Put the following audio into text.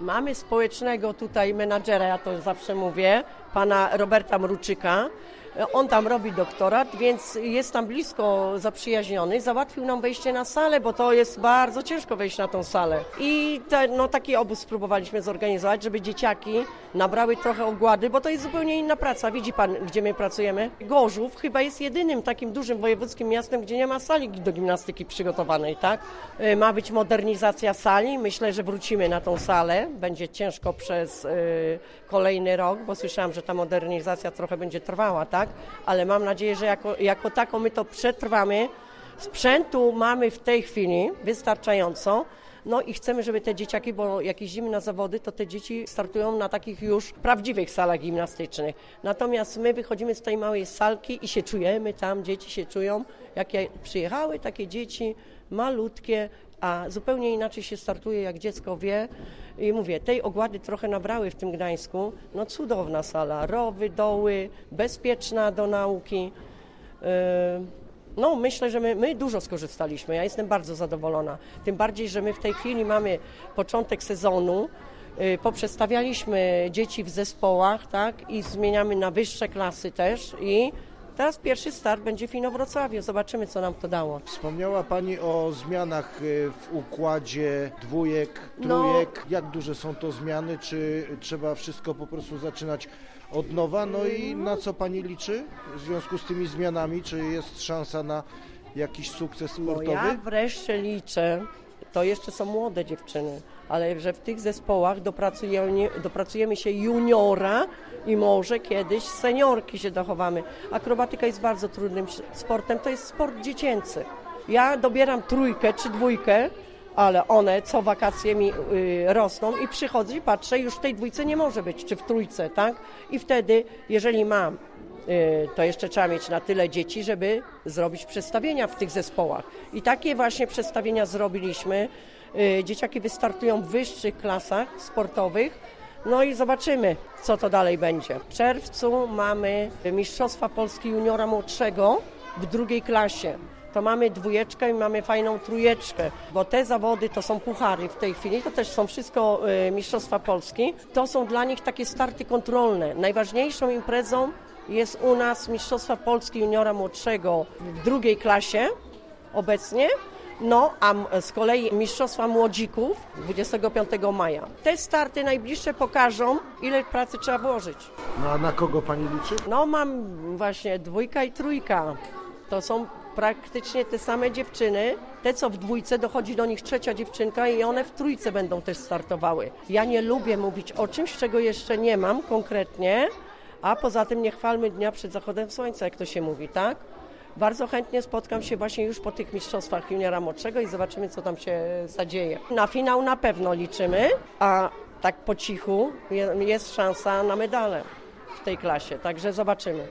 Mamy społecznego tutaj menadżera, ja to zawsze mówię, pana Roberta Mruczyka. On tam robi doktorat, więc jest tam blisko zaprzyjaźniony. Załatwił nam wejście na salę, bo to jest bardzo ciężko wejść na tą salę. I te, no, taki obóz spróbowaliśmy zorganizować, żeby dzieciaki nabrały trochę ogłady, bo to jest zupełnie inna praca. Widzi pan, gdzie my pracujemy? Gorzów chyba jest jedynym takim dużym wojewódzkim miastem, gdzie nie ma sali do gimnastyki przygotowanej, tak? Y, Ma być modernizacja sali. Myślę, że wrócimy na tą salę. Będzie ciężko przez y, kolejny rok, bo słyszałam, że ta modernizacja trochę będzie trwała, tak? Ale mam nadzieję, że jako, jako taką my to przetrwamy. Sprzętu mamy w tej chwili wystarczająco. No i chcemy, żeby te dzieciaki, bo jak jeździmy na zawody, to te dzieci startują na takich już prawdziwych salach gimnastycznych. Natomiast my wychodzimy z tej małej salki i się czujemy tam, dzieci się czują, jakie przyjechały takie dzieci malutkie, a zupełnie inaczej się startuje, jak dziecko wie. I mówię, tej ogłady trochę nabrały w tym Gdańsku. No cudowna sala, rowy, doły, bezpieczna do nauki. Yy, no, myślę, że my, my dużo skorzystaliśmy. Ja jestem bardzo zadowolona. Tym bardziej, że my w tej chwili mamy początek sezonu. Y, Poprzestawialiśmy dzieci w zespołach, tak, i zmieniamy na wyższe klasy też. I teraz pierwszy start będzie w Inowrocławiu. Zobaczymy, co nam to dało. Wspomniała Pani o zmianach y, w układzie dwójek, No. trójek. Jak duże są to zmiany? Czy trzeba wszystko po prostu zaczynać od nowa? No i na co Pani liczy w związku z tymi zmianami? Czy jest szansa na jakiś sukces No sportowy? ja wreszcie liczę, to jeszcze są młode dziewczyny, ale że w tych zespołach dopracujemy, dopracujemy się juniora i może kiedyś seniorki się dochowamy. Akrobatyka jest bardzo trudnym sportem, to jest sport dziecięcy. Ja dobieram trójkę czy dwójkę, ale one co wakacje mi y, rosną i przychodzę i patrzę, już w tej dwójce nie może być, czy w trójce, tak? I wtedy, jeżeli mam to jeszcze trzeba mieć na tyle dzieci, żeby zrobić przestawienia w tych zespołach. I takie właśnie przestawienia zrobiliśmy. Y, Dzieciaki wystartują w wyższych klasach sportowych. No i zobaczymy, co to dalej będzie. W czerwcu mamy Mistrzostwa Polski Juniora Młodszego w drugiej klasie. To mamy dwójeczkę i mamy fajną trójeczkę, bo te zawody to są puchary w tej chwili, to też są wszystko y, Mistrzostwa Polski. To są dla nich takie starty kontrolne. Najważniejszą imprezą jest u nas Mistrzostwa Polski Juniora Młodszego w drugiej klasie obecnie. No, a z kolei Mistrzostwa Młodzików 25 maja. Te starty najbliższe pokażą, ile pracy trzeba włożyć. No a na kogo Pani liczy? No, mam właśnie dwójka i trójka. To są praktycznie te same dziewczyny. Te, co w dwójce, dochodzi do nich trzecia dziewczynka i one w trójce będą też startowały. Ja nie lubię mówić o czymś, czego jeszcze nie mam konkretnie, a poza tym nie chwalmy dnia przed zachodem słońca, jak to się mówi, tak? Bardzo chętnie spotkam się właśnie już po tych mistrzostwach juniora młodszego i zobaczymy, co tam się zadzieje. Na finał na pewno liczymy, a tak po cichu je- jest szansa na medale w tej klasie, także zobaczymy.